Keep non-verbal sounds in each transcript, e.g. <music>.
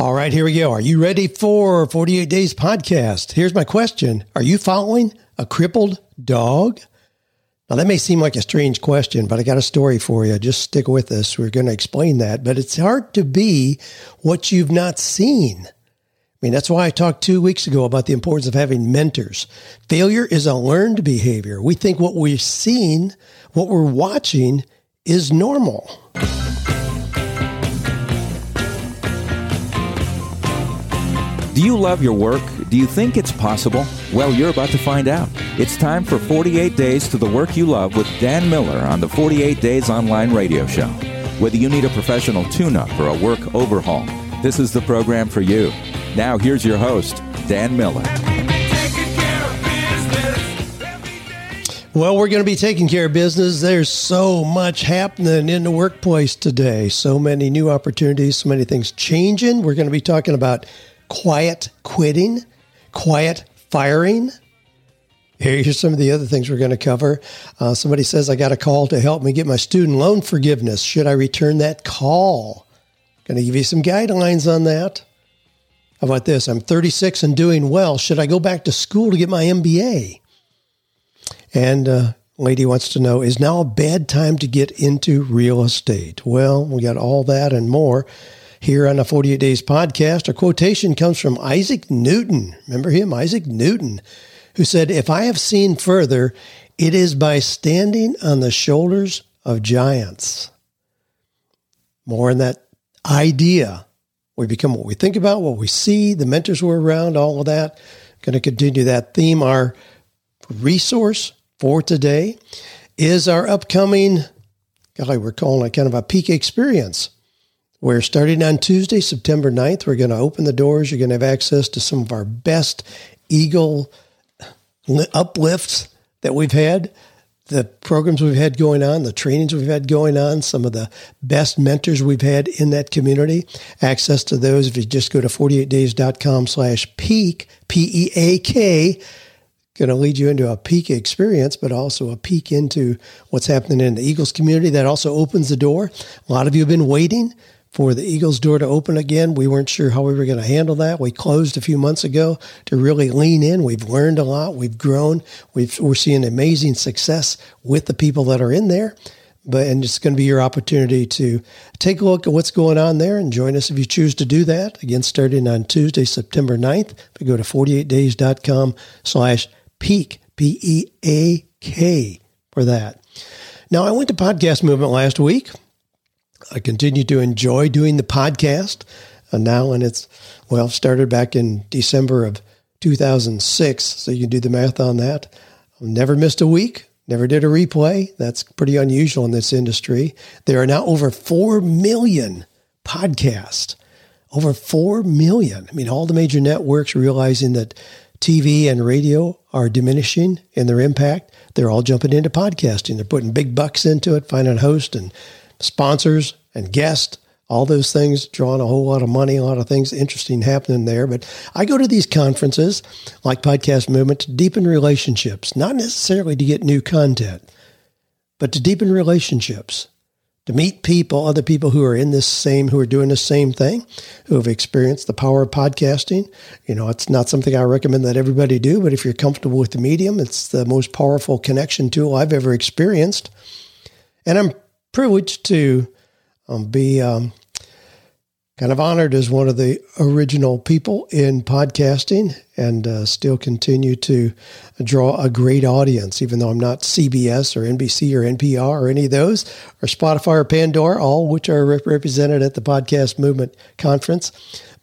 All right, here we go. Are you ready for 48 Days podcast? Here's my question Are you following a crippled dog? Now, that may seem like a strange question, but I got a story for you. Just stick with us. We're going to explain that. But it's hard to be what you've not seen. I mean, that's why I talked two weeks ago about the importance of having mentors. Failure is a learned behavior. We think what we've seen, what we're watching, is normal. Do you love your work? Do you think it's possible? Well, you're about to find out. It's time for 48 Days to the Work You Love with Dan Miller on the 48 Days Online Radio Show. Whether you need a professional tune up or a work overhaul, this is the program for you. Now, here's your host, Dan Miller. Well, we're going to be taking care of business. There's so much happening in the workplace today. So many new opportunities, so many things changing. We're going to be talking about quiet quitting, quiet firing. Here's some of the other things we're going to cover. Uh, somebody says, I got a call to help me get my student loan forgiveness. Should I return that call? Going to give you some guidelines on that. How about this? I'm 36 and doing well. Should I go back to school to get my MBA? And uh, lady wants to know, is now a bad time to get into real estate? Well, we got all that and more here on the 48 Days podcast. Our quotation comes from Isaac Newton. Remember him? Isaac Newton, who said, If I have seen further, it is by standing on the shoulders of giants. More on that idea. We become what we think about, what we see, the mentors we're around, all of that. Going to continue that theme. Our resource for today is our upcoming, golly, we're calling it kind of a peak experience. We're starting on Tuesday, September 9th. We're going to open the doors. You're going to have access to some of our best Eagle uplifts that we've had, the programs we've had going on, the trainings we've had going on, some of the best mentors we've had in that community. Access to those if you just go to 48days.com slash peak, P-E-A-K, going to lead you into a peak experience, but also a peek into what's happening in the Eagles community. That also opens the door. A lot of you have been waiting for the Eagles door to open again. We weren't sure how we were going to handle that. We closed a few months ago to really lean in. We've learned a lot. We've grown. We've, we're seeing amazing success with the people that are in there. But, and it's going to be your opportunity to take a look at what's going on there and join us if you choose to do that. Again, starting on Tuesday, September 9th. If you go to 48days.com slash peak, P-E-A-K for that. Now, I went to Podcast Movement last week. I continue to enjoy doing the podcast uh, now, and it's, well, started back in December of 2006. So you can do the math on that. I've never missed a week, never did a replay. That's pretty unusual in this industry. There are now over 4 million podcasts. Over 4 million. I mean, all the major networks realizing that TV and radio are diminishing in their impact. They're all jumping into podcasting. They're putting big bucks into it, finding a host and sponsors and guests, all those things, drawing a whole lot of money, a lot of things interesting happening there. But I go to these conferences like Podcast Movement to deepen relationships, not necessarily to get new content, but to deepen relationships, to meet people, other people who are in this same, who are doing the same thing, who have experienced the power of podcasting. You know, it's not something I recommend that everybody do, but if you're comfortable with the medium, it's the most powerful connection tool I've ever experienced. And I'm privileged to um, be um, kind of honored as one of the original people in podcasting and uh, still continue to draw a great audience, even though I'm not CBS or NBC or NPR or any of those, or Spotify or Pandora, all which are rep- represented at the Podcast Movement Conference.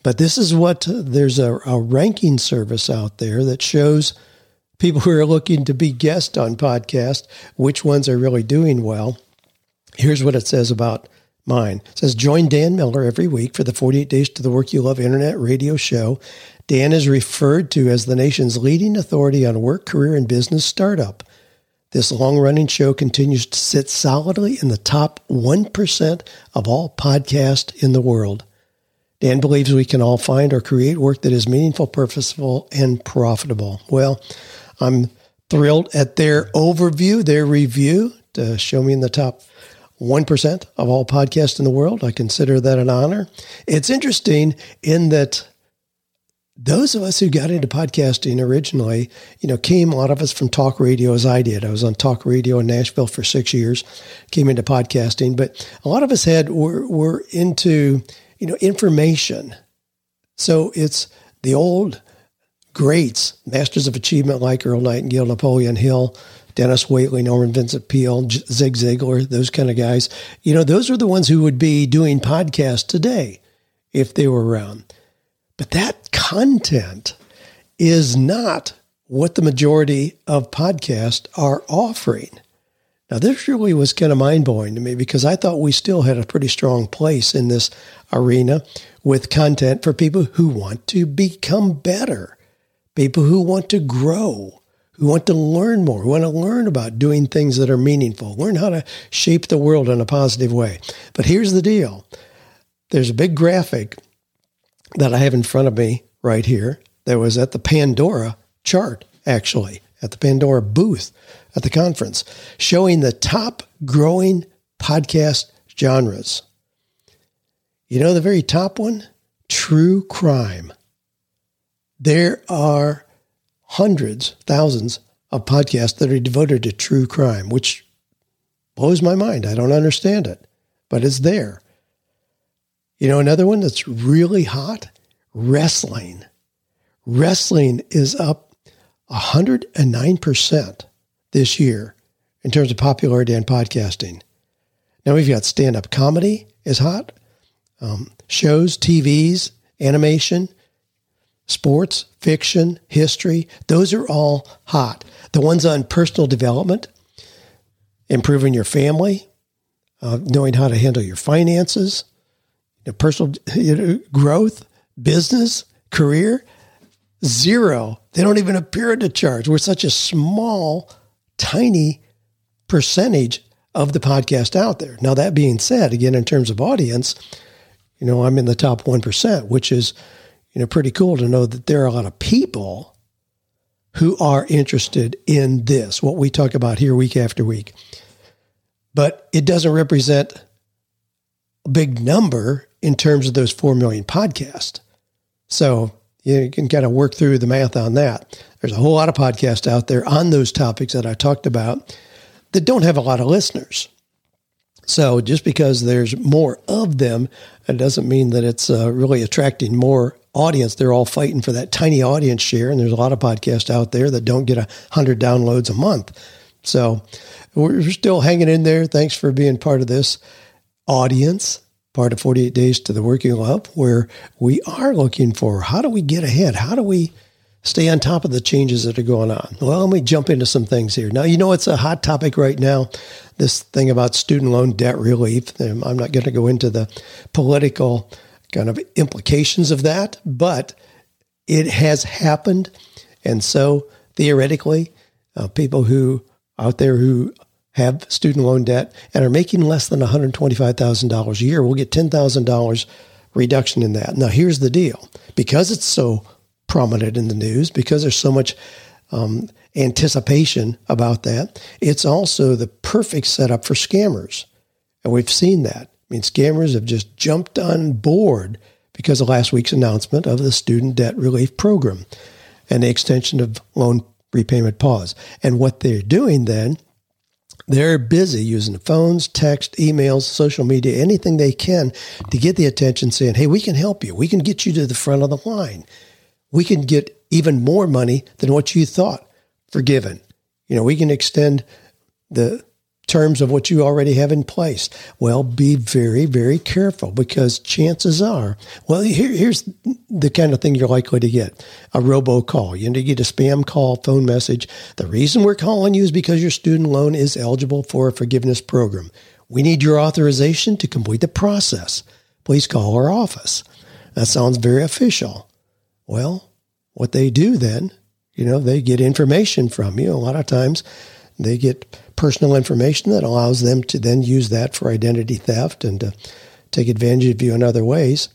But this is what there's a, a ranking service out there that shows people who are looking to be guests on podcast which ones are really doing well. Here's what it says about mine. It says join Dan Miller every week for the 48 Days to the Work You Love internet radio show. Dan is referred to as the nation's leading authority on work, career, and business startup. This long running show continues to sit solidly in the top 1% of all podcasts in the world. Dan believes we can all find or create work that is meaningful, purposeful, and profitable. Well, I'm thrilled at their overview, their review to show me in the top 1% of all podcasts in the world. I consider that an honor. It's interesting in that those of us who got into podcasting originally, you know, came a lot of us from talk radio as I did. I was on talk radio in Nashville for six years, came into podcasting, but a lot of us had were, were into, you know, information. So it's the old greats, masters of achievement like Earl Nightingale, Napoleon Hill, Dennis Waitley, Norman Vincent Peale, Zig Ziglar, those kind of guys. You know, those are the ones who would be doing podcasts today if they were around. But that content is not what the majority of podcasts are offering. Now, this really was kind of mind blowing to me because I thought we still had a pretty strong place in this arena with content for people who want to become better, people who want to grow, who want to learn more, who want to learn about doing things that are meaningful, learn how to shape the world in a positive way. But here's the deal there's a big graphic that I have in front of me right here that was at the Pandora chart, actually, at the Pandora booth at the conference, showing the top growing podcast genres. You know, the very top one? True crime. There are hundreds, thousands of podcasts that are devoted to true crime, which blows my mind. I don't understand it, but it's there. You know, another one that's really hot wrestling. Wrestling is up 109% this year in terms of popularity and podcasting. Now we've got stand up comedy is hot, um, shows, TVs, animation, sports, fiction, history. Those are all hot. The ones on personal development, improving your family, uh, knowing how to handle your finances, you know, personal you know, growth, business, career, zero. They don't even appear in the. We're such a small, tiny percentage of the podcast out there. Now, that being said, again, in terms of audience, you know, I'm in the top 1%, which is, you know, pretty cool to know that there are a lot of people who are interested in this, what we talk about here week after week. But it doesn't represent a big number in terms of those 4 million podcasts. So you can kind of work through the math on that. There's a whole lot of podcasts out there on those topics that I talked about that don't have a lot of listeners. So just because there's more of them, it doesn't mean that it's uh, really attracting more audience. They're all fighting for that tiny audience share, and there's a lot of podcasts out there that don't get a hundred downloads a month. So we're still hanging in there. Thanks for being part of this audience part of 48 Days to the Work You Love, where we are looking for how do we get ahead? How do we stay on top of the changes that are going on? Well, let me jump into some things here. Now, you know, it's a hot topic right now, this thing about student loan debt relief. I'm not going to go into the political kind of implications of that, but it has happened. And so theoretically, uh, people who out there who have student loan debt and are making less than $125,000 a year will get $10,000 reduction in that. Now, here's the deal because it's so prominent in the news, because there's so much um, anticipation about that, it's also the perfect setup for scammers. And we've seen that. I mean, scammers have just jumped on board because of last week's announcement of the student debt relief program and the extension of loan repayment pause. And what they're doing then they're busy using phones, text, emails, social media, anything they can to get the attention saying, hey, we can help you. We can get you to the front of the line. We can get even more money than what you thought forgiven. You know, we can extend the terms of what you already have in place. Well, be very, very careful because chances are, well, here, here's the kind of thing you're likely to get a robocall. You need to get a spam call, phone message. The reason we're calling you is because your student loan is eligible for a forgiveness program. We need your authorization to complete the process. Please call our office. That sounds very official. Well, what they do then, you know, they get information from you. A lot of times they get personal information that allows them to then use that for identity theft and to take advantage of you in other ways.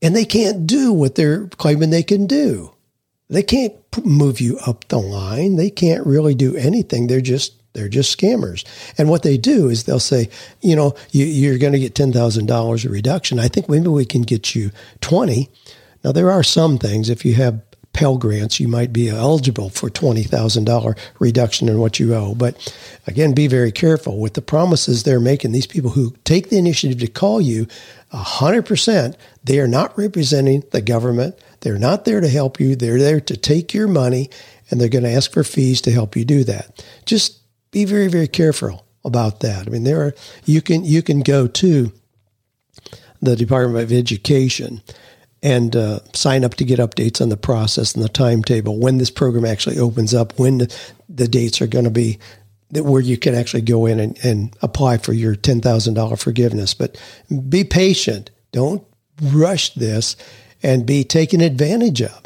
And they can't do what they're claiming they can do. They can't move you up the line. They can't really do anything. They're just They're just scammers. And what they do is they'll say, you know, you, are going to get $10,000 a reduction. I think maybe we can get you 20. Now, there are some things, if you have Pell Grants, you might be eligible for $20,000 reduction in what you owe. But again, be very careful with the promises they're making. These people who take the initiative to call you 100%, they are not representing the government. They're not there to help you. They're there to take your money and they're going to ask for fees to help you do that. Just be very, very careful about that. I mean, there are, you can, you can go to the Department of Education and uh, sign up to get updates on the process and the timetable when this program actually opens up, when the, the dates are going to be where you can actually go in and, and apply for your $10,000 forgiveness. But be patient. Don't rush this and be taken advantage of.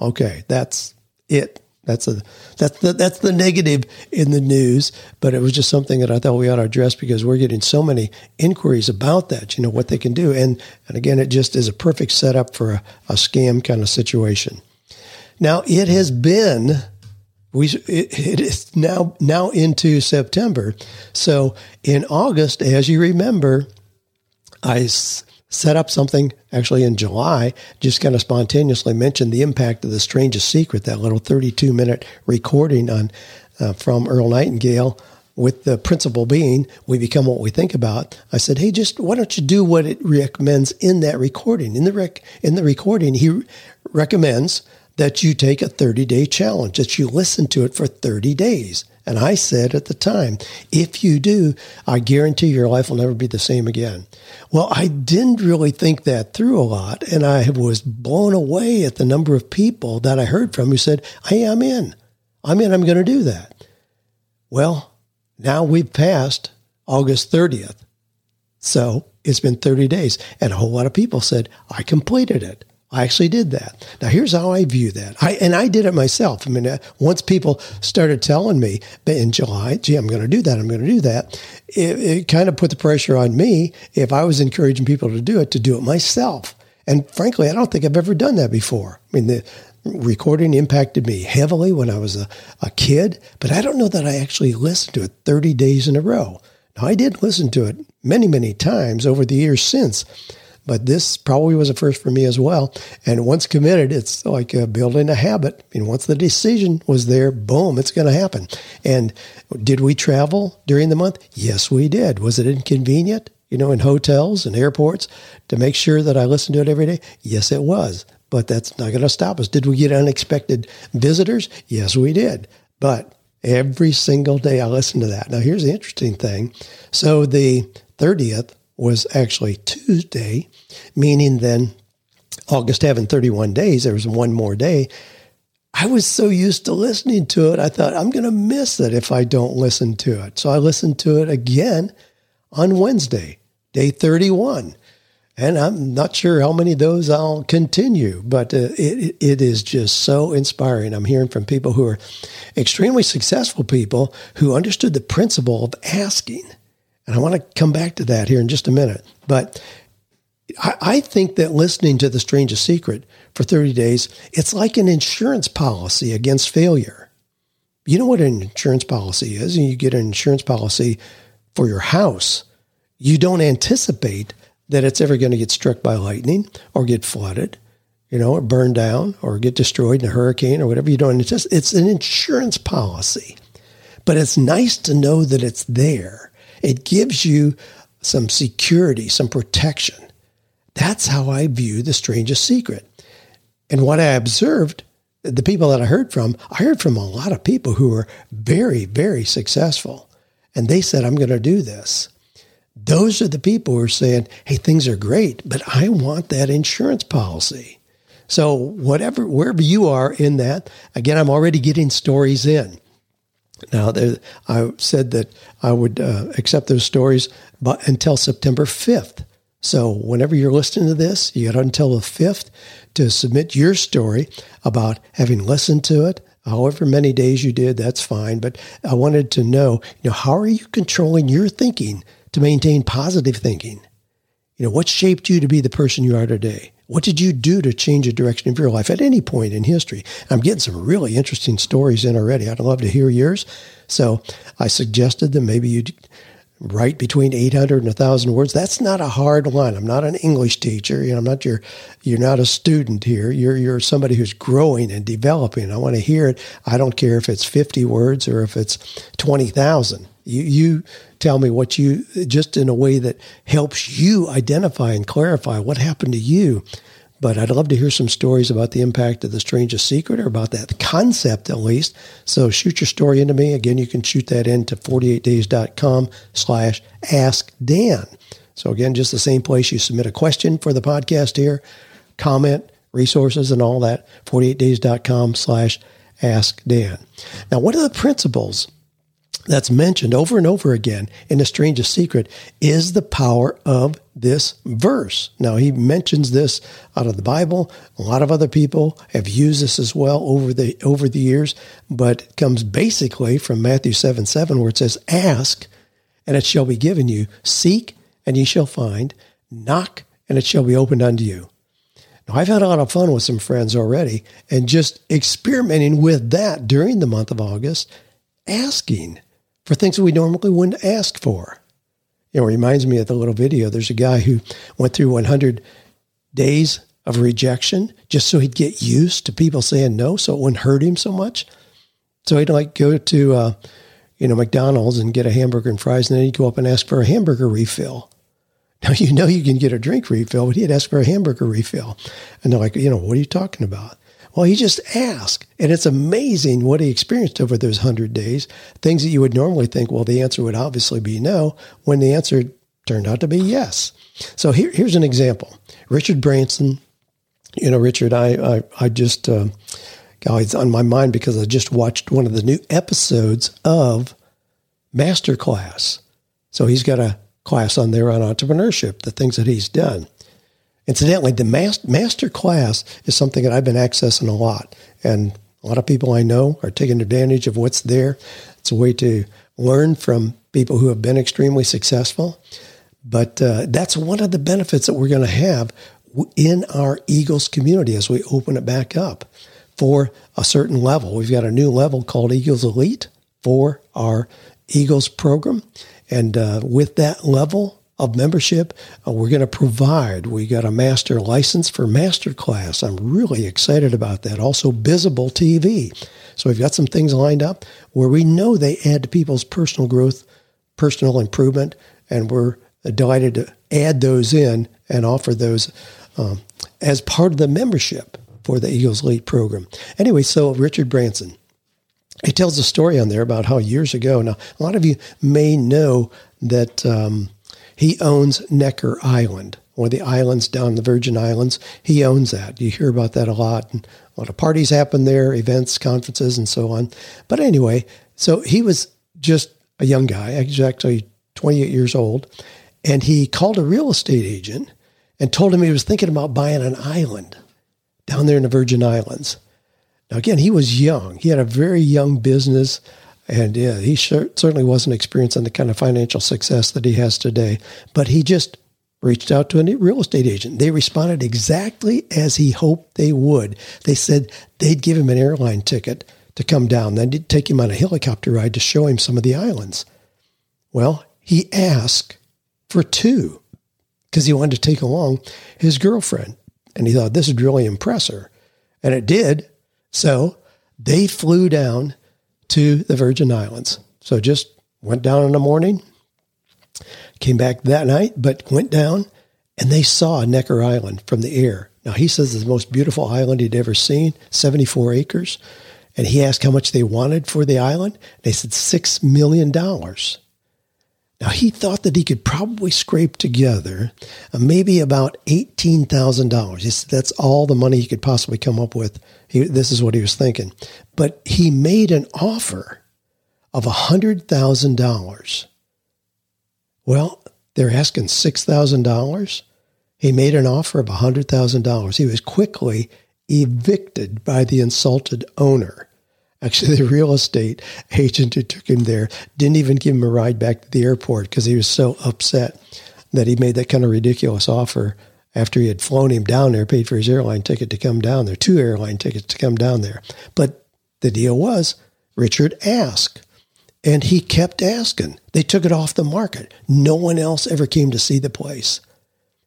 Okay, that's it. That's a that's the that's the negative in the news, but it was just something that I thought we ought to address because we're getting so many inquiries about that. You know what they can do, and and again, it just is a perfect setup for a, a scam kind of situation. Now it has been we it, it is now now into September, so in August, as you remember, I set up something actually in July, just kind of spontaneously mentioned the impact of the strangest secret, that little 32 minute recording on uh, from Earl Nightingale with the principle being we become what we think about. I said, hey, just why don't you do what it recommends in that recording? In the rec- in the recording, he recommends that you take a 30 day challenge, that you listen to it for 30 days. And I said at the time, if you do, I guarantee your life will never be the same again. Well, I didn't really think that through a lot. And I was blown away at the number of people that I heard from who said, Hey, I'm in. I'm in. I'm going to do that. Well, now we've passed August 30th. So it's been 30 days. And a whole lot of people said, I completed it. I actually did that. Now, here's how I view that. I, and I did it myself. I mean, uh, once people started telling me in July, gee, I'm going to do that, I'm going to do that, it, it kind of put the pressure on me, if I was encouraging people to do it, to do it myself. And frankly, I don't think I've ever done that before. I mean, the recording impacted me heavily when I was a, a kid, but I don't know that I actually listened to it 30 days in a row. Now, I did listen to it many, many times over the years since. But this probably was a first for me as well. And once committed, it's like uh, building a habit. I mean, once the decision was there, boom, it's going to happen. And did we travel during the month? Yes, we did. Was it inconvenient? You know, in hotels and airports to make sure that I listened to it every day? Yes, it was. But that's not going to stop us. Did we get unexpected visitors? Yes, we did. But every single day I listened to that. Now, here's the interesting thing. So the 30th was actually Tuesday, meaning then August having 31 days, there was one more day. I was so used to listening to it, I thought I'm going to miss it if I don't listen to it. So I listened to it again on Wednesday, day 31. And I'm not sure how many of those I'll continue, but uh, it, it is just so inspiring. I'm hearing from people who are extremely successful people who understood the principle of asking and I want to come back to that here in just a minute. But I, I think that listening to The Strangest Secret for 30 days, it's like an insurance policy against failure. You know what an insurance policy is? And you get an insurance policy for your house. You don't anticipate that it's ever going to get struck by lightning or get flooded, you know, or burn down or get destroyed in a hurricane or whatever. You don't anticipate. It's an insurance policy. But it's nice to know that it's there it gives you some security, some protection. That's how I view the strangest secret. And what I observed, the people that I heard from, I heard from a lot of people who were very, very successful. And they said, I'm going to do this. Those are the people who are saying, hey, things are great, but I want that insurance policy. So, whatever, wherever you are in that, again, I'm already getting stories in. Now, there, I said that I would uh, accept those stories but until September 5th. So, whenever you're listening to this, you got until the 5th to submit your story about having listened to it. However many days you did, that's fine. But I wanted to know, you know, how are you controlling your thinking to maintain positive thinking? You know, what shaped you to be the person you are today? What did you do to change the direction of your life at any point in history? I'm getting some really interesting stories in already. I'd love to hear yours. So I suggested that maybe you'd write between 800 and 1000 words that's not a hard line i'm not an english teacher you know i'm not your you're not a student here you're you're somebody who's growing and developing i want to hear it i don't care if it's 50 words or if it's 20000 you you tell me what you just in a way that helps you identify and clarify what happened to you but I'd love to hear some stories about the impact of the strangest secret or about that concept at least. So shoot your story into me. Again, you can shoot that into 48days.com slash ask Dan. So again, just the same place you submit a question for the podcast here, comment, resources and all that, 48days.com slash ask Dan. Now, what are the principles that's mentioned over and over again in The Strangest Secret is the power of this verse. Now, he mentions this out of the Bible. A lot of other people have used this as well over the, over the years, but it comes basically from Matthew 7 7, where it says, Ask, and it shall be given you. Seek, and ye shall find. Knock, and it shall be opened unto you. Now, I've had a lot of fun with some friends already and just experimenting with that during the month of August, asking for things that we normally wouldn't ask for. You know, it reminds me of the little video. There's a guy who went through 100 days of rejection just so he'd get used to people saying no, so it wouldn't hurt him so much. So he'd like go to, uh, you know, McDonald's and get a hamburger and fries, and then he'd go up and ask for a hamburger refill. Now <laughs> you know you can get a drink refill, but he'd ask for a hamburger refill, and they're like, you know, what are you talking about? Well, he just asked. And it's amazing what he experienced over those 100 days. Things that you would normally think, well, the answer would obviously be no, when the answer turned out to be yes. So here, here's an example Richard Branson. You know, Richard, I, I, I just, uh, God, it's on my mind because I just watched one of the new episodes of Masterclass. So he's got a class on there on entrepreneurship, the things that he's done. Incidentally, the master, master class is something that I've been accessing a lot. And a lot of people I know are taking advantage of what's there. It's a way to learn from people who have been extremely successful. But uh, that's one of the benefits that we're going to have in our Eagles community as we open it back up for a certain level. We've got a new level called Eagles Elite for our Eagles program. And uh, with that level, of membership. Uh, we're going to provide. We got a master license for masterclass. I'm really excited about that. Also, Visible TV. So we've got some things lined up where we know they add to people's personal growth, personal improvement, and we're delighted to add those in and offer those um, as part of the membership for the Eagles Elite program. Anyway, so Richard Branson. He tells a story on there about how years ago. Now, a lot of you may know that um, he owns Necker Island, one of the islands down the Virgin Islands. He owns that. You hear about that a lot. And a lot of parties happen there, events, conferences, and so on. But anyway, so he was just a young guy, actually 28 years old, and he called a real estate agent and told him he was thinking about buying an island down there in the Virgin Islands. Now, again, he was young. He had a very young business. And yeah, he sure, certainly wasn't experiencing the kind of financial success that he has today. But he just reached out to a real estate agent. They responded exactly as he hoped they would. They said they'd give him an airline ticket to come down, then they'd take him on a helicopter ride to show him some of the islands. Well, he asked for two because he wanted to take along his girlfriend. And he thought this would really impress her. And it did. So they flew down to the Virgin Islands. So just went down in the morning, came back that night, but went down and they saw Necker Island from the air. Now he says it's the most beautiful island he'd ever seen, 74 acres. And he asked how much they wanted for the island. They said $6 million. Now he thought that he could probably scrape together uh, maybe about $18,000. He said that's all the money he could possibly come up with. He, this is what he was thinking. But he made an offer of $100,000. Well, they're asking $6,000. He made an offer of $100,000. He was quickly evicted by the insulted owner. Actually, the real estate agent who took him there didn't even give him a ride back to the airport because he was so upset that he made that kind of ridiculous offer after he had flown him down there, paid for his airline ticket to come down there, two airline tickets to come down there. But the deal was Richard asked, and he kept asking. They took it off the market. No one else ever came to see the place.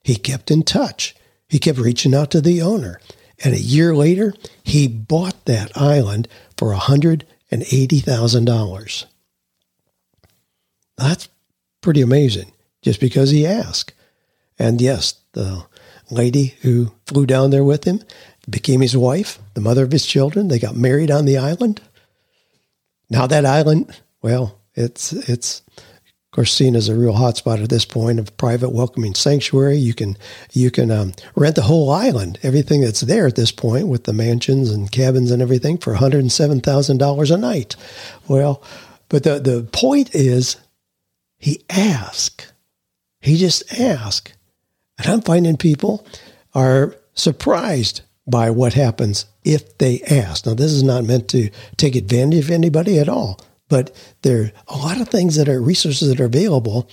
He kept in touch. He kept reaching out to the owner. And a year later, he bought that island for $180,000. That's pretty amazing just because he asked. And yes, the lady who flew down there with him became his wife, the mother of his children. They got married on the island. Now that island, well, it's it's course seen as a real hotspot at this point of private welcoming sanctuary. You can you can um, rent the whole island, everything that's there at this point, with the mansions and cabins and everything, for one hundred and seven thousand dollars a night. Well, but the the point is, he asked. He just asked and I'm finding people are surprised by what happens if they ask. Now, this is not meant to take advantage of anybody at all, but there are a lot of things that are resources that are available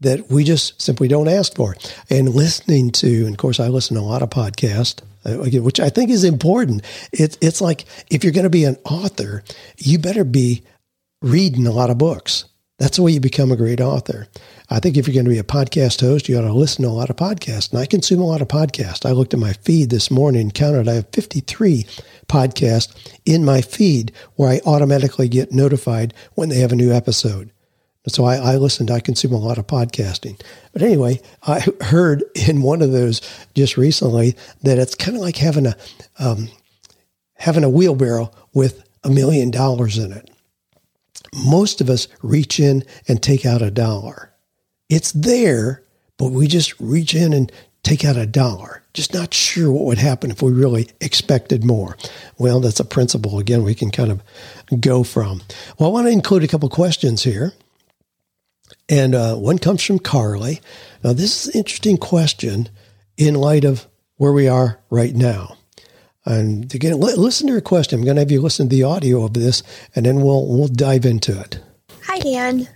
that we just simply don't ask for. And listening to, and of course, I listen to a lot of podcasts, uh, which I think is important. It's it's like if you're going to be an author, you better be reading a lot of books. That's the way you become a great author. I think if you're going to be a podcast host, you ought to listen to a lot of podcasts. And I consume a lot of podcasts. I looked at my feed this morning and counted I have 53 podcasts in my feed where I automatically get notified when they have a new episode. So I, I listened, I consume a lot of podcasting. But anyway, I heard in one of those just recently that it's kind of like having a um, having a wheelbarrow with a million dollars in it. Most of us reach in and take out a dollar. It's there, but we just reach in and take out a dollar. Just not sure what would happen if we really expected more. Well, that's a principle, again, we can kind of go from. Well, I want to include a couple questions here. And uh, one comes from Carly. Now, this is an interesting question in light of where we are right now. And again, listen to your question. I'm going to have you listen to the audio of this, and then we'll we'll dive into it. Hi, Dan.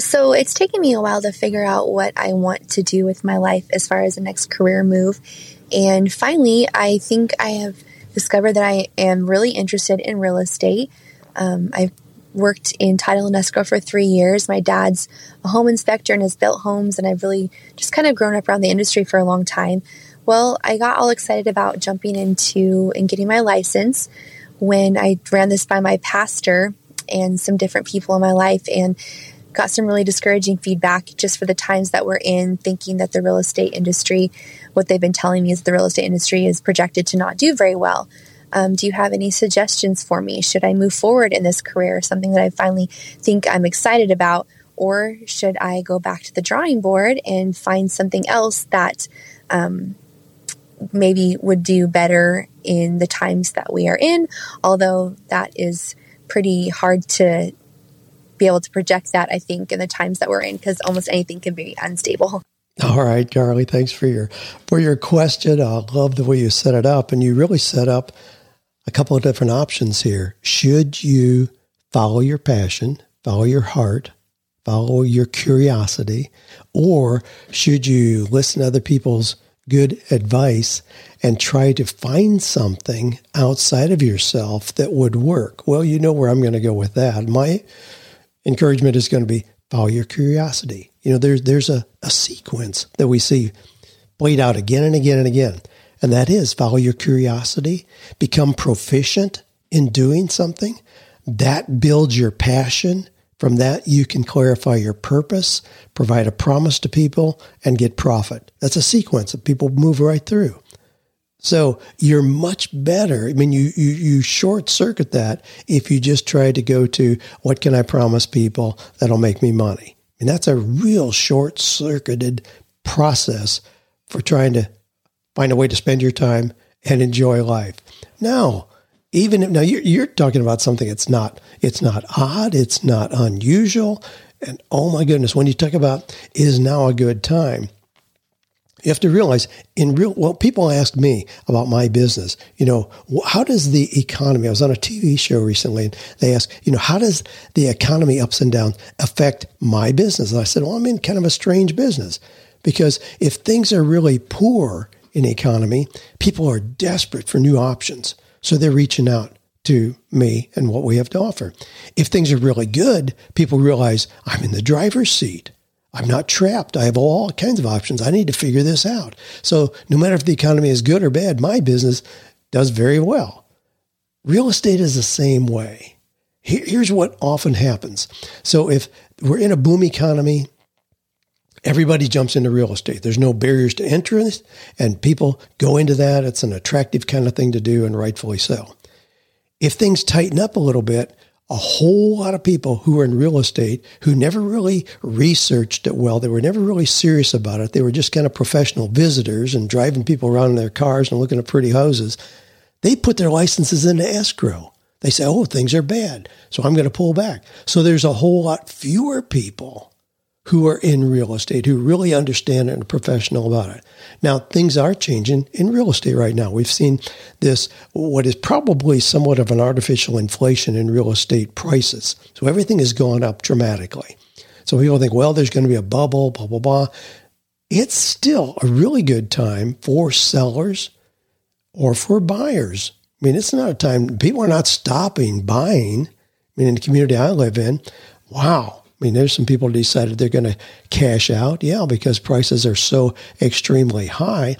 So it's taken me a while to figure out what I want to do with my life as far as the next career move. And finally, I think I have discovered that I am really interested in real estate. Um, I've worked in title and escrow for three years. My dad's a home inspector and has built homes, and I've really just kind of grown up around the industry for a long time. Well, I got all excited about jumping into and getting my license when I ran this by my pastor and some different people in my life. And got some really discouraging feedback just for the times that we're in, thinking that the real estate industry, what they've been telling me is the real estate industry is projected to not do very well. Um, do you have any suggestions for me? Should I move forward in this career, something that I finally think I'm excited about? Or should I go back to the drawing board and find something else that um, maybe would do better in the times that we are in? Although that is pretty hard to be able to project that, I think, in the times that we're in, because almost anything can be unstable. <laughs> All right, Carly, thanks for your for your question. I love the way you set it up, and you really set up a couple of different options here. Should you follow your passion, follow your heart, follow your curiosity, or should you listen to other people's good advice and try to find something outside of yourself that would work? Well, you know where I'm going to go with that. My encouragement is going to be follow your curiosity. You know, there's there's a, a sequence that we see played out again and again and again. And that is follow your curiosity, become proficient in doing something. That builds your passion. From that, you can clarify your purpose, provide a promise to people, and get profit. That's a sequence that people move right through. So you're much better. I mean, you, you, you short circuit that if you just try to go to what can I promise people that'll make me money? And that's a real short circuited process for trying to find a way to spend your time and enjoy life. Now, even if, now you're, you're talking about something that's not, it's not odd. It's not unusual. And oh my goodness, when you talk about is now a good time, you have to realize in real, well, people ask me about my business, you know, how does the economy, I was on a TV show recently and they asked, you know, how does the economy ups and downs affect my business? And I said, well, I'm in kind of a strange business because if things are really poor in the economy, people are desperate for new options. So they're reaching out to me and what we have to offer. If things are really good, people realize I'm in the driver's seat. I'm not trapped. I have all kinds of options. I need to figure this out. So no matter if the economy is good or bad, my business does very well. Real estate is the same way. Here's what often happens. So if we're in a boom economy, everybody jumps into real estate. There's no barriers to entrance, and people go into that. It's an attractive kind of thing to do, and rightfully so. If things tighten up a little bit, a whole lot of people who are in real estate who never really researched it well, they were never really serious about it. They were just kind of professional visitors and driving people around in their cars and looking at pretty houses. They put their licenses into escrow. They say, oh, things are bad, so I'm going to pull back. So there's a whole lot fewer people who are in real estate, who really understand and are professional about it. Now, things are changing in real estate right now. We've seen this, what is probably somewhat of an artificial inflation in real estate prices. So everything has gone up dramatically. So people think, well, there's going to be a bubble, blah, blah, blah. It's still a really good time for sellers or for buyers. I mean, it's not a time, people are not stopping buying. I mean, in the community I live in, wow, I mean, there's some people decided they're going to cash out. Yeah, because prices are so extremely high.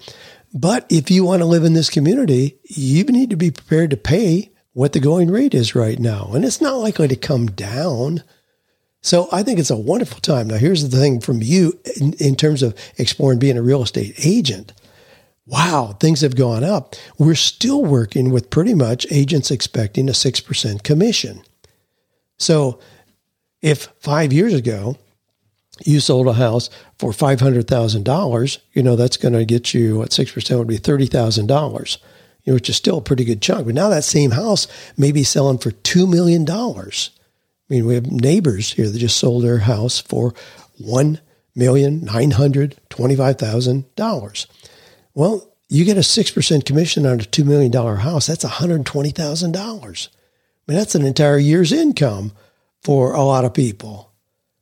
But if you want to live in this community, you need to be prepared to pay what the going rate is right now. And it's not likely to come down. So I think it's a wonderful time. Now, here's the thing from you in, in terms of exploring being a real estate agent. Wow, things have gone up. We're still working with pretty much agents expecting a 6% commission. So if five years ago you sold a house for $500,000, you know, that's going to get you what 6% would be $30,000, you know, which is still a pretty good chunk. But now that same house may be selling for $2 million. I mean, we have neighbors here that just sold their house for $1,925,000. Well, you get a 6% commission on a $2 million house. That's $120,000. I mean, that's an entire year's income for a lot of people.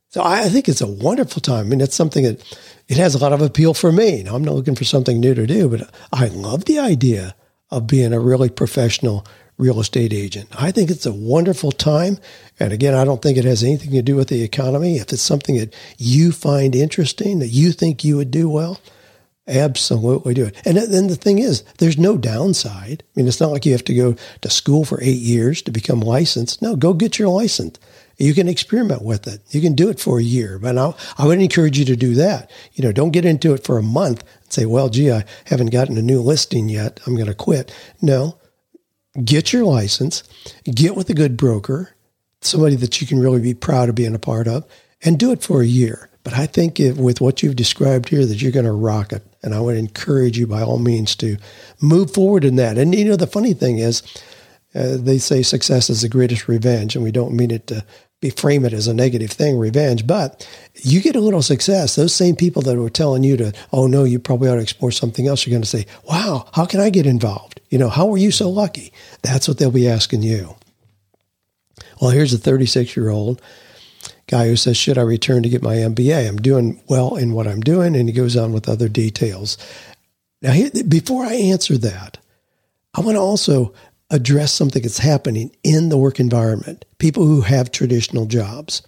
So I think it's a wonderful time. I mean, it's something that it has a lot of appeal for me. Now, I'm not looking for something new to do, but I love the idea of being a really professional real estate agent. I think it's a wonderful time. And again, I don't think it has anything to do with the economy. If it's something that you find interesting, that you think you would do well, absolutely do it. And then the thing is, there's no downside. I mean, it's not like you have to go to school for eight years to become licensed. No, go get your license. You can experiment with it. You can do it for a year, but I, I would encourage you to do that. You know, don't get into it for a month and say, well, gee, I haven't gotten a new listing yet. I'm going to quit. No, get your license, get with a good broker, somebody that you can really be proud of being a part of, and do it for a year. But I think if, with what you've described here, that you're going to rock it. And I would encourage you by all means to move forward in that. And you know, the funny thing is, uh, they say success is the greatest revenge, and we don't mean it to frame it as a negative thing, revenge. But you get a little success. Those same people that were telling you to, oh no, you probably ought to explore something else, are going to say, wow, how can I get involved? You know, how were you so lucky? That's what they'll be asking you. Well, here's a 36 year old guy who says, should I return to get my MBA? I'm doing well in what I'm doing. And he goes on with other details. Now, before I answer that, I want to also address something that's happening in the work environment. People who have traditional jobs.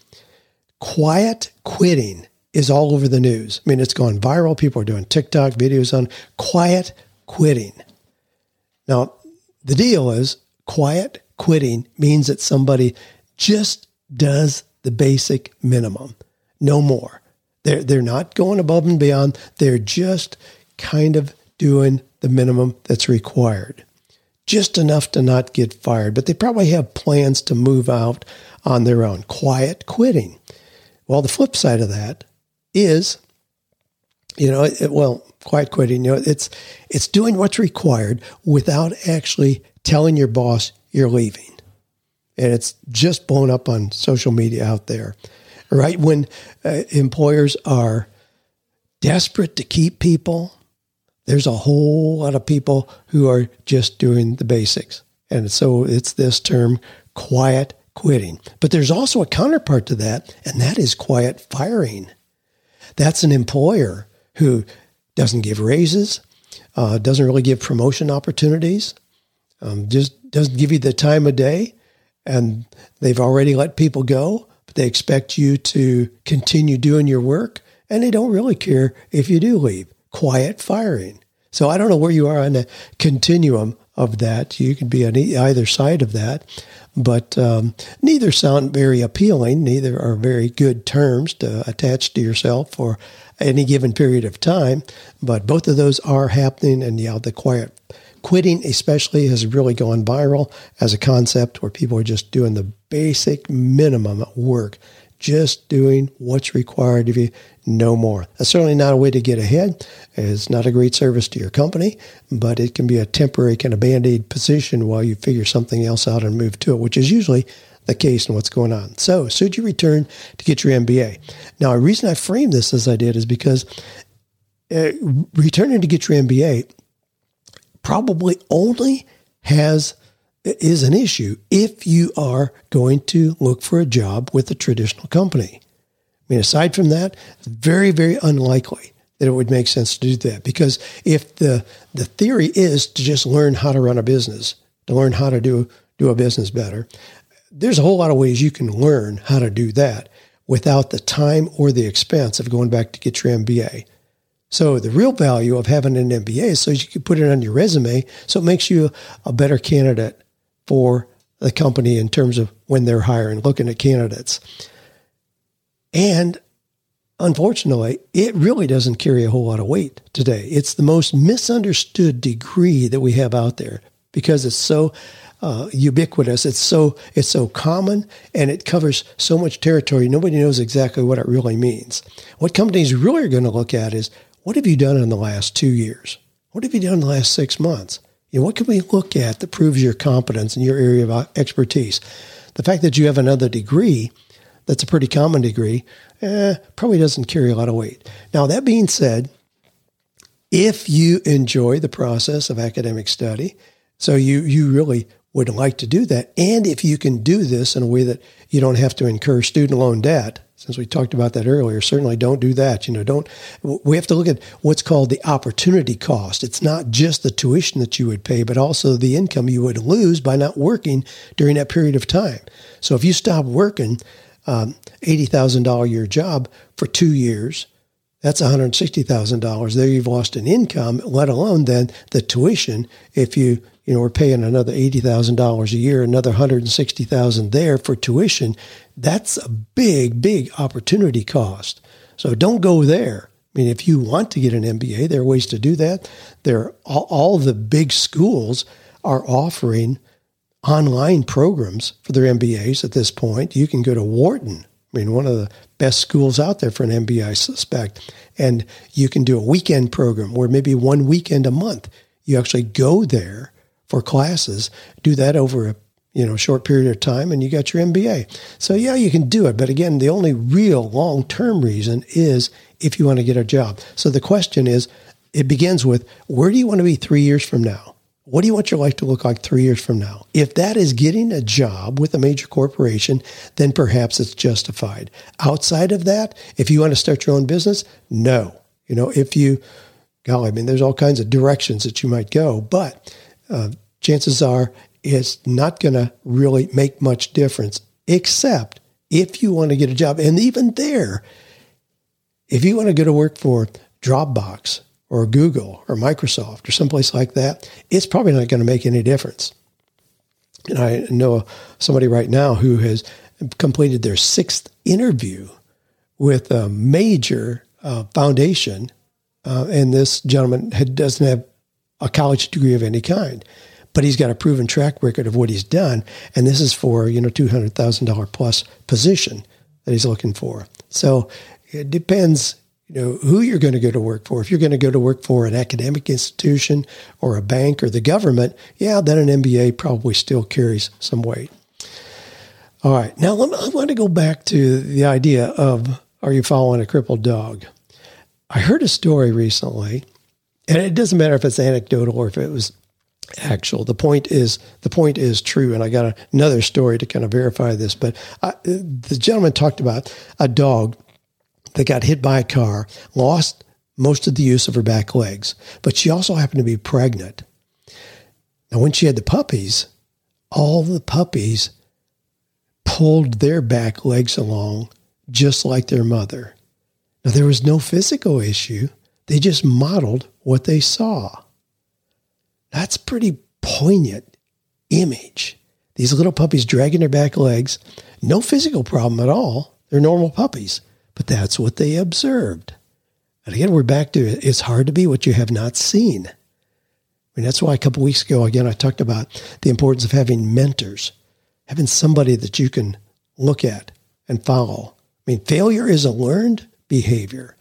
Quiet quitting is all over the news. I mean, it's gone viral. People are doing TikTok videos on quiet quitting. Now, the deal is quiet quitting means that somebody just does the basic minimum, no more. They're, they're not going above and beyond. They're just kind of doing the minimum that's required just enough to not get fired, but they probably have plans to move out on their own. Quiet quitting. Well, the flip side of that is, you know, it, well, quiet quitting, you know, it's it's doing what's required without actually telling your boss you're leaving. And it's just blown up on social media out there. Right when uh, employers are desperate to keep people, there's a whole lot of people who are just doing the basics. And so it's this term quiet quitting. But there's also a counterpart to that, and that is quiet firing. That's an employer who doesn't give raises, uh, doesn't really give promotion opportunities, um, just doesn't give you the time of day, and they've already let people go, but they expect you to continue doing your work, and they don't really care if you do leave. Quiet firing. So I don't know where you are on the continuum of that. You can be on either side of that, but um, neither sound very appealing. Neither are very good terms to attach to yourself for any given period of time. But both of those are happening, and yeah, the quiet quitting, especially, has really gone viral as a concept where people are just doing the basic minimum work just doing what's required of you, no more. That's certainly not a way to get ahead. It's not a great service to your company, but it can be a temporary kind of band aid position while you figure something else out and move to it, which is usually the case in what's going on. So, should you return to get your MBA? Now, the reason I framed this as I did is because uh, returning to get your MBA probably only has is an issue if you are going to look for a job with a traditional company. I mean, aside from that, very, very unlikely that it would make sense to do that because if the the theory is to just learn how to run a business, to learn how to do do a business better, there's a whole lot of ways you can learn how to do that without the time or the expense of going back to get your MBA. So the real value of having an MBA is so you can put it on your resume so it makes you a better candidate for the company in terms of when they're hiring, looking at candidates. And unfortunately, it really doesn't carry a whole lot of weight today. It's the most misunderstood degree that we have out there because it's so uh, ubiquitous. It's so it's so common and it covers so much territory. Nobody knows exactly what it really means. What companies really are going to look at is what have you done in the last two years? What have you done in the last six months? You know, what can we look at that proves your competence in your area of expertise? The fact that you have another degree, that's a pretty common degree, eh, probably doesn't carry a lot of weight. Now, that being said, if you enjoy the process of academic study, so you, you really would like to do that, and if you can do this in a way that you don't have to incur student loan debt, since we talked about that earlier, certainly don't do that. You know, don't, we have to look at what's called the opportunity cost. It's not just the tuition that you would pay, but also the income you would lose by not working during that period of time. So if you stop working, um, $80,000 a year job for two years, that's $160,000. There you've lost an income, let alone then the tuition. If you you know, we're paying another $80,000 a year, another 160,000 there for tuition. That's a big, big opportunity cost. So don't go there. I mean, if you want to get an MBA, there are ways to do that. There, all, all the big schools are offering online programs for their MBAs at this point. You can go to Wharton. I mean, one of the best schools out there for an MBA, I suspect. And you can do a weekend program where maybe one weekend a month you actually go there for classes. Do that over a you know short period of time, and you got your MBA. So yeah, you can do it. But again, the only real long term reason is if you want to get a job. So the question is, it begins with where do you want to be three years from now? What do you want your life to look like three years from now? If that is getting a job with a major corporation, then perhaps it's justified. Outside of that, if you want to start your own business, no. You know, if you, golly, I mean, there's all kinds of directions that you might go, but uh, chances are it's not going to really make much difference, except if you want to get a job. And even there, if you want to go to work for Dropbox or Google or Microsoft or someplace like that, it's probably not going to make any difference. And I know somebody right now who has completed their sixth interview with a major uh, foundation, uh, and this gentleman had, doesn't have a college degree of any kind but he's got a proven track record of what he's done. And this is for, you know, $200,000 plus position that he's looking for. So it depends, you know, who you're going to go to work for. If you're going to go to work for an academic institution or a bank or the government, yeah, then an MBA probably still carries some weight. All right. Now I want to go back to the idea of are you following a crippled dog? I heard a story recently, and it doesn't matter if it's anecdotal or if it was actual. The point is the point is true, and I got another story to kind of verify this. But I, the gentleman talked about a dog that got hit by a car, lost most of the use of her back legs, but she also happened to be pregnant. Now, when she had the puppies, all the puppies pulled their back legs along just like their mother. Now, there was no physical issue. They just modeled what they saw. That's pretty poignant image. These little puppies dragging their back legs, no physical problem at all. They're normal puppies, but that's what they observed. And again, we're back to it's hard to be what you have not seen. I mean, that's why a couple weeks ago, again, I talked about the importance of having mentors, having somebody that you can look at and follow. I mean, failure is a learned behavior.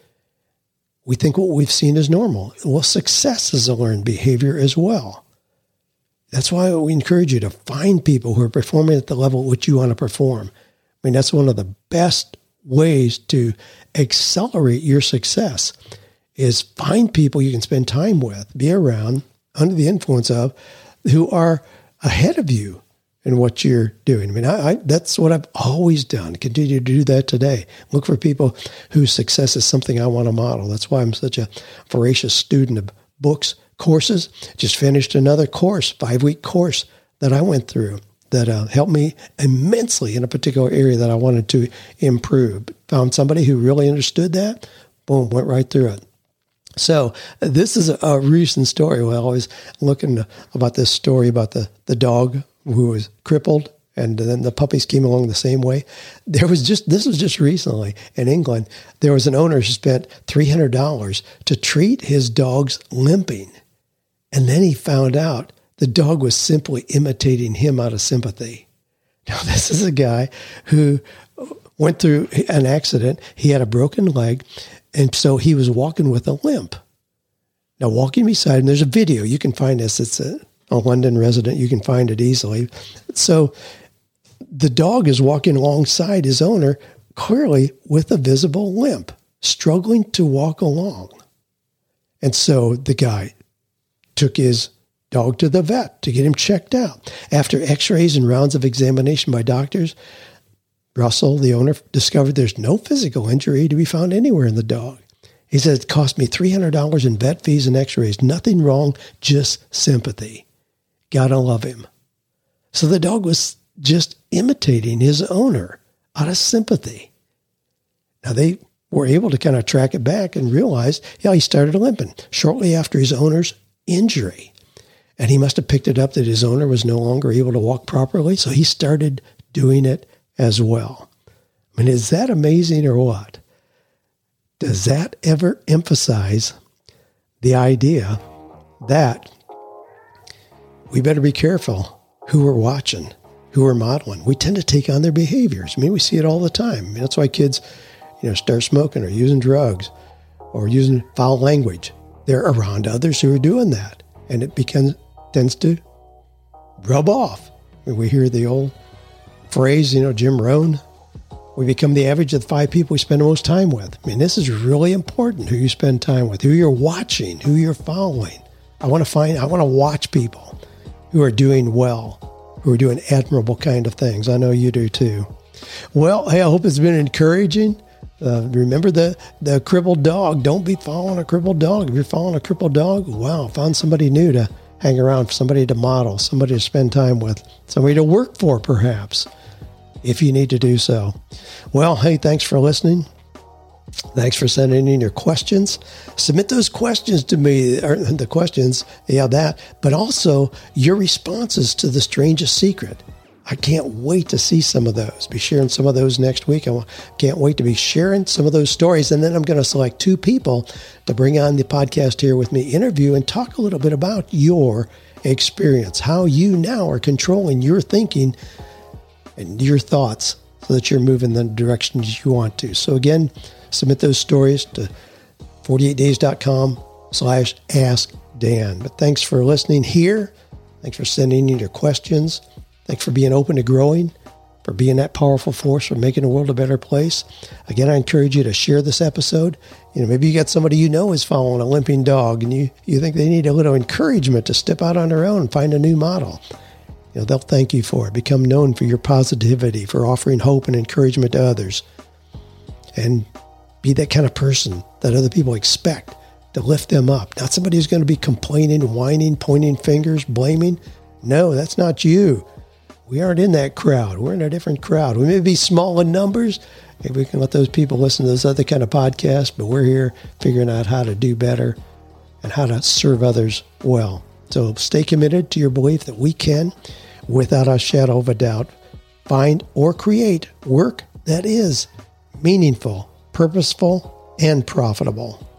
We think what we've seen is normal. Well, success is a learned behavior as well. That's why we encourage you to find people who are performing at the level at which you want to perform. I mean, that's one of the best ways to accelerate your success is find people you can spend time with, be around, under the influence of, who are ahead of you in what you're doing. I mean, I, I, that's what I've always done. Continue to do that today. Look for people whose success is something I want to model. That's why I'm such a voracious student of books, courses. Just finished another course, five week course that I went through that uh, helped me immensely in a particular area that I wanted to improve. Found somebody who really understood that. Boom, went right through it. So this is a, recent story. Well, I was looking about this story about the, the dog who was crippled and then the puppies came along the same way. There was just this was just recently in England. There was an owner who spent three hundred dollars to treat his dog's limping, and then he found out the dog was simply imitating him out of sympathy. Now, <laughs> this is a guy who went through an accident. He had a broken leg, and so he was walking with a limp. Now, walking beside him, there's a video. You can find this. It's a, a London resident. You can find it easily. So the dog is walking alongside his owner, clearly with a visible limp, struggling to walk along. And so the guy took his dog to the vet to get him checked out. After x rays and rounds of examination by doctors, Russell, the owner, discovered there's no physical injury to be found anywhere in the dog. He said it cost me $300 in vet fees and x rays. Nothing wrong, just sympathy. Gotta love him. So the dog was just imitating his owner out of sympathy. Now they were able to kind of track it back and realized, yeah, he started limping shortly after his owner's injury. And he must have picked it up that his owner was no longer able to walk properly. So he started doing it as well. I mean, is that amazing or what? Does that ever emphasize the idea that we better be careful who we're watching, who we're modeling? We tend to take on their behaviors. I mean, we see it all the time. I mean, that's why kids, you know, start smoking or using drugs or using foul language. They're around others who are doing that. And it becomes tends to rub off. I mean, We hear the old phrase, you know, Jim Rohn, we become the average of the five people we spend the most time with. I mean, this is really important who you spend time with, who you're watching, who you're following. I want to find, I want to watch people who are doing well, who are doing admirable kind of things. I know you do too. Well, hey, I hope it's been encouraging. Uh, remember the the crippled dog. Don't be following a crippled dog. If you're following a crippled dog, wow, find somebody new to hang around, somebody to model, somebody to spend time with, somebody to work for, perhaps, if you need to do so. Well, hey, thanks for listening. Thanks for sending in your questions. Submit those questions to me, <laughs> the questions, yeah, that, but also your responses to the strangest secret. I can't wait to see some of those. Be sharing some of those next week. I can't wait to be sharing some of those stories. And then I'm going to select two people to bring on the podcast here with me, interview, and talk a little bit about your experience, how you now are controlling your thinking and your thoughts so that you're moving the directions you want to. So again, submit those stories to 48days.com slash ask Dan. But thanks for listening here. Thanks for sending in your questions. Thanks for being open to growing, for being that powerful force, for making the world a better place. Again, I encourage you to share this episode. You know, maybe you got somebody you know is following a limping dog and you, you think they need a little encouragement to step out on their own and find a new model. You know, they'll thank you for it. Become known for your positivity, for offering hope and encouragement to others. And be that kind of person that other people expect to lift them up. Not somebody who's going to be complaining, whining, pointing fingers, blaming. No, that's not you. We aren't in that crowd. We're in a different crowd. We may be small in numbers. Maybe we can let those people listen to those other kind of podcasts, but we're here figuring out how to do better and how to serve others well. So stay committed to your belief that we can, without a shadow of a doubt, find or create work that is meaningful, purposeful, and profitable.